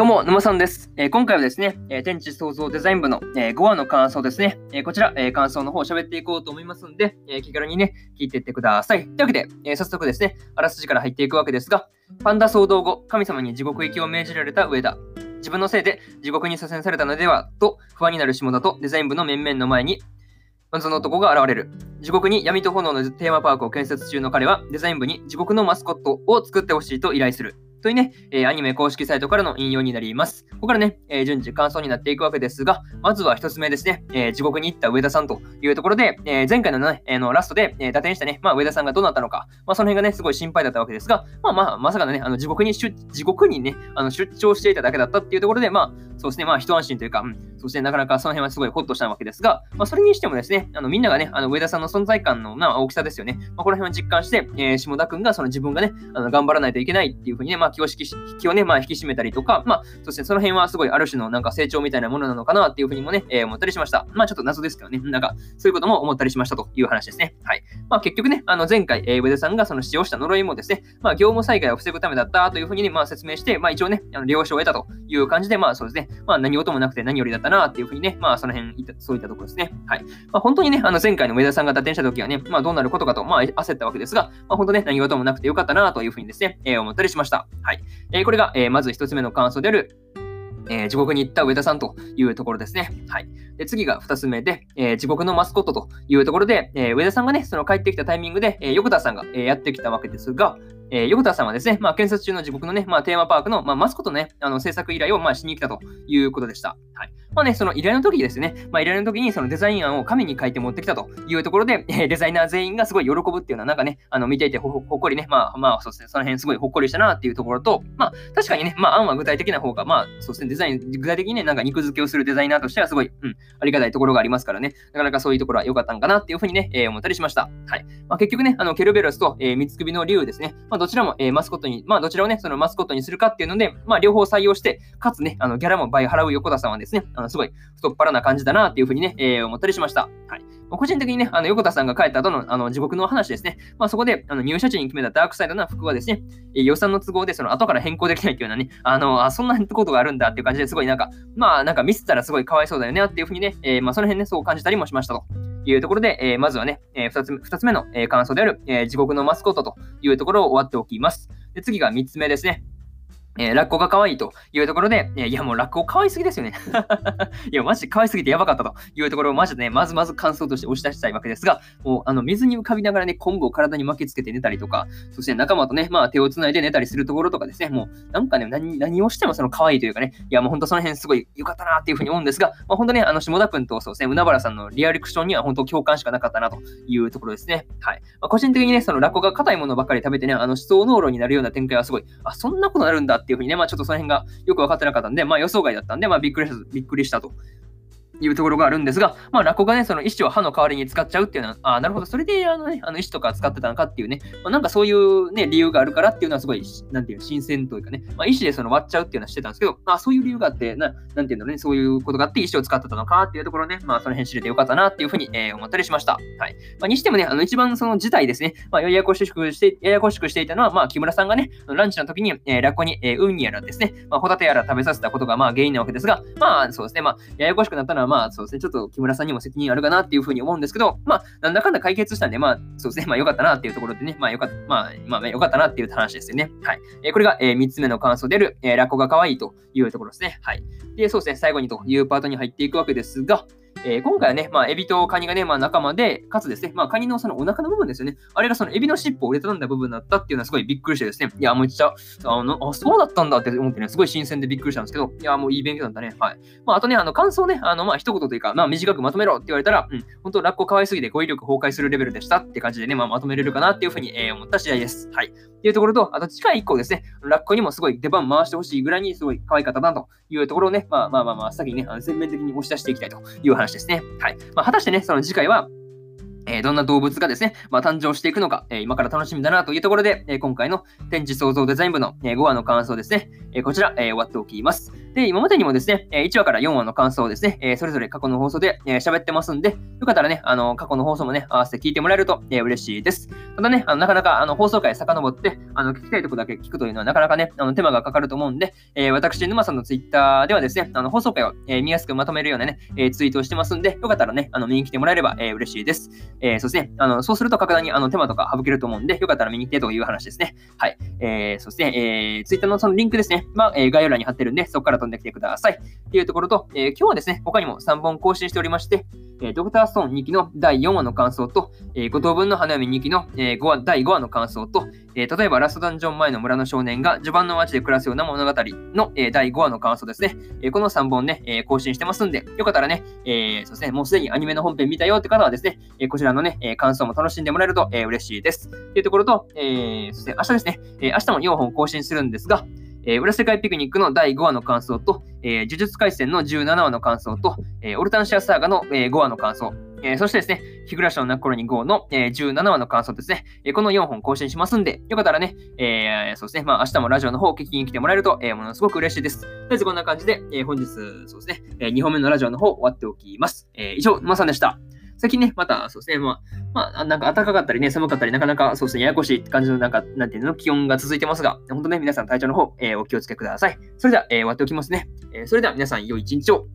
どうも、沼さんです。えー、今回はですね、えー、天地創造デザイン部の、えー、5話の感想ですね。えこちら、え感想の方を喋っていこうと思いますんで、え気軽にね、聞いていってください。というわけで、え早速ですね、あらすじから入っていくわけですが、パンダ騒動後、神様に地獄行きを命じられた上田。自分のせいで地獄に左遷されたのではと不安になる下田とデザイン部の面々の前に謎の男が現れる。地獄に闇と炎のテーマパークを建設中の彼は、デザイン部に地獄のマスコットを作ってほしいと依頼する。というね、えー、アニメ公式サイトからの引用になります。ここからね、えー、順次感想になっていくわけですが、まずは一つ目ですね、えー、地獄に行った上田さんというところで、え前回のね、えのラストで、えー、打点したね、まあ、上田さんがどうなったのか、まあ、その辺がね、すごい心配だったわけですが、まあまあ、まさかのね、あの地獄に出、地獄にね、あの出張していただけだったっていうところで、まあ、そうですね、まあ、一安心というか、うん、そしてなかなかその辺はすごいホッとしたわけですが、まあ、それにしてもですね、あのみんながね、あの上田さんの存在感の、まあ、大きさですよね、まあ、この辺を実感して、えー、下田君がその自分がね、あの頑張らないといけないっていうふうにね、まあ、気を引き気をね、まあ、引き締めたりとか、まあ、そしてその辺はすごいある種のなんか成長みたいなものなのかなっていうふうにもね、えー、思ったりしました。まあ、ちょっと謎ですけどね、なんか、そういうことも思ったりしましたという話ですね。はい。まあ、結局ね、あの前回、えー、上田さんがその使用した呪いもですね、まあ、業務災害を防ぐためだったというふうにね、まあ、説明して、まあ、一応ね、あの了承を得たという感じで、まあ、そうですね、まあ、何事もなくて何よりだったなっていうふうにね、まあ、その辺いた、そういったところですね。はい。まあ、本当にね、あの前回の上田さんが打点した時はね、まあ、どうなることかと、まあ、焦ったわけですが、まあ、本当ね、何事もなくてよかったなというふうにですね、えー、思ったりしました。はい。えー、これが、えー、まず一つ目の感想である、えー、地獄に行った上田さんというところですね。はい。で次が2つ目で、えー、地獄のマスコットというところで、えー、上田さんがね、その帰ってきたタイミングで、え、横田さんが、え、やってきたわけですが、え、横田さんはですね、まあ、建設中の地獄のね、まあ、テーマパークの、まあ、マスコットね、あの制作依頼を、まあ、しに来たということでした。はい。まあね、その依頼の時ですね、まあ、依頼の時にそのデザイン案を紙に書いて持ってきたというところで、えー、デザイナー全員がすごい喜ぶっていうのは、なんかね、あの見ていてほっこりね、まあ、まあ、そうですね、その辺すごいほっこりしたなっていうところと、まあ、確かにね、まあ、案は具体的な方が、まあ、そうですね、デザイン、具体的にね、なんか肉付けをするデザイナーとしてはすごい、うん、ありがたいところがありますからね、なかなかそういうところは良かったんかなっていうふうにね、えー、思ったりしました。はい。まあ、結局ね、あの、ケルベロスと、えー、三つ首の竜ですね、まあ、どちらも、えー、マスコットに、まあ、どちらをね、そのマスコットにするかっていうので、まあ、両方採用して、かつね、あの、ギャラも倍払う横田さんはですね、あの、すごい太っ腹な感じだなっていうふうにね、えー、思ったりしました。はい。個人的にね、あの、横田さんが帰った後の、あの、地獄の話ですね。まあ、そこで、あの、入社時に決めたダークサイドな服はですね、えー、予算の都合で、その、後から変更できないっていうようなね、あの、あ、そんなことがあるんだっていう感じですごいなんか、まあ、なんかミスったらすごいかわいそうだよねっていうふうにね、えー、まあ、その辺ね、そう感じたりもしましたと。いうところで、えー、まずはね、えー、2つ二つ目の、えー、感想である、えー、地獄のマスコットというところを終わっておきます。で次が3つ目ですね。えー、ラッコが可愛いというところで、いやもうラッコ可愛すぎですよね。いや、マジで可愛すぎてやばかったというところをマジでね、まずまず感想として押し出したいわけですが、もうあの水に浮かびながらね、昆布を体に巻きつけて寝たりとか、そして仲間とね、まあ手をつないで寝たりするところとかですね、もうなんかね、何何をしてもその可愛いというかね、いやもう本当その辺すごい良かったなっていうふうに思うんですが、まあ本当ね、あの下田君とそうですね、海原さんのリアリクションには本当共感しかなかったなというところですね。はい。まあ、個人的にね、そのラッコが硬いものばかり食べてね、あの思想濃炉になるような展開はすごい、あ、そんなことなるんだっていうふうにね、まあちょっとその辺がよく分かってなかったんで、まあ予想外だったんで、まあびっくりしたびっくりしたと。いうところがあるんですが、まあ、ラッコがね、その石を歯の代わりに使っちゃうっていうのは、ああ、なるほど、それであの、ね、あの石とか使ってたのかっていうね、まあ、なんかそういうね、理由があるからっていうのはすごい、なんていうの、新鮮というかね、まあ、石でその割っちゃうっていうのはしてたんですけど、あそういう理由があって、ななんていうのね、そういうことがあって石を使ってたのかっていうところね、まあ、その辺知れてよかったなっていうふうに、えー、思ったりしました。はい。まあ、にしてもね、あの、一番その事態ですね、まあ、ややこしくして、ややこしくしていたのは、まあ、木村さんがね、ランチの時に、えー、ラッコに、えー、ウニやらですね、まあ、ホタテやら食べさせたことが、まあ、原因なわけですが、まあ、そうですね、まあ、ややこしくなったのは、まあ、そうですね、ちょっと木村さんにも責任あるかなっていうふうに思うんですけど、まあ、なんだかんだ解決したんで、まあ、そうですね、まあ、よかったなっていうところでね、まあ、よかった、まあ、まあ、よかったなっていう話ですよね。はい。えー、これが、えー、3つ目の感想である、えー、ラッコが可愛いというところですね。はい。で、そうですね、最後にというパートに入っていくわけですが、えー、今回はね、まあ、エビとカニがね、まあ、仲間で、かつですね、まあ、カニのそのお腹の部分ですよね。あれがそのエビの尻尾を折れたんだ部分だったっていうのはすごいびっくりしてですね、いや、めっちゃ、あの、あ、そうだったんだって思ってね、すごい新鮮でびっくりしたんですけど、いや、もういい勉強だったね。はい。まあ、あとね、あの、感想ね、あの、まあ、一言というか、まあ、短くまとめろって言われたら、うん、本当ラッコ可愛すぎて語彙力崩壊するレベルでしたって感じでね、まあ、まとめれるかなっていうふうに、えー、思った次第です。はい。っていうところと、あと近い以降ですね、ラッコにもすごい出番回してほしいぐらいにすごい可愛かったなというところをね、まあまあまあまあ、先にね、全面的に押し出していきたいという話ですね。はい。まあ、果たしてね、その次回は、え、どんな動物がですね、まあ、誕生していくのか、え、今から楽しみだなというところで、え、今回の展示創造デザイン部の、え5話の感想ですね、えこちら、え終わっておきます。で、今までにもですね、え1話から4話の感想をですね、えそれぞれ過去の放送で喋、えー、ってますんで、よかったらね、あの過去の放送もね、合わせて聞いてもらえると、え嬉しいです。ただね、あのなかなかあの放送回遡って、あの聞きたいとこだけ聞くというのはなかなかね、あの手間がかかると思うんで、え、私、沼さんのツイッターではですね、あの放送回を、え、見やすくまとめるようなね、え、ツイートをしてますんで、よかったらね、あの見に来てもらえれば、え、嬉しいです。えー、そして、あのそうすると格段にあの手間とか省けると思うんで、よかったら見に行ってという話ですね。はい。えー、そして、えー、ツイッターのそのリンクですね、まあ、えー、概要欄に貼ってるんで、そこから飛んできてください。っていうところと、えー、今日はですね、他にも3本更新しておりまして、えドクターストーン2期の第4話の感想と、えー、5等分の花嫁2期の、えー、5話第5話の感想と、えー、例えばラストダンジョン前の村の少年が序盤の街で暮らすような物語の、えー、第5話の感想ですね。えー、この3本ね、えー、更新してますんで、よかったらね、えー、そうですね、もうすでにアニメの本編見たよって方はですね、えー、こちらのね、えー、感想も楽しんでもらえると、えー、嬉しいです。というところと、えー、そして明日ですね、えー、明日も4本更新するんですが、えー、裏世界ピクニックの第5話の感想と、えー、呪術廻戦の17話の感想と、えー、オルタンシアサーガの、えー、5話の感想、えー、そしてですね、日暮らしの泣く頃に5の、えー、17話の感想ですね、えー、この4本更新しますんで、よかったらね、えー、そうですね、まあ明日もラジオの方を聞きに来てもらえると、えー、ものすごく嬉しいです。とりあえずこんな感じで、えー、本日、そうですね、えー、2本目のラジオの方終わっておきます。えー、以上、まさんでした。最近ね、また、そうですね、まあ、まあ、なんか暖かかったりね、寒かったり、なかなかそうですね、ややこしい感じの、なんか、なんていうの、気温が続いてますが、本当ね、皆さん体調の方、えー、お気をつけください。それでは、えー、終わっておきますね。えー、それでは皆さん、良い一日を。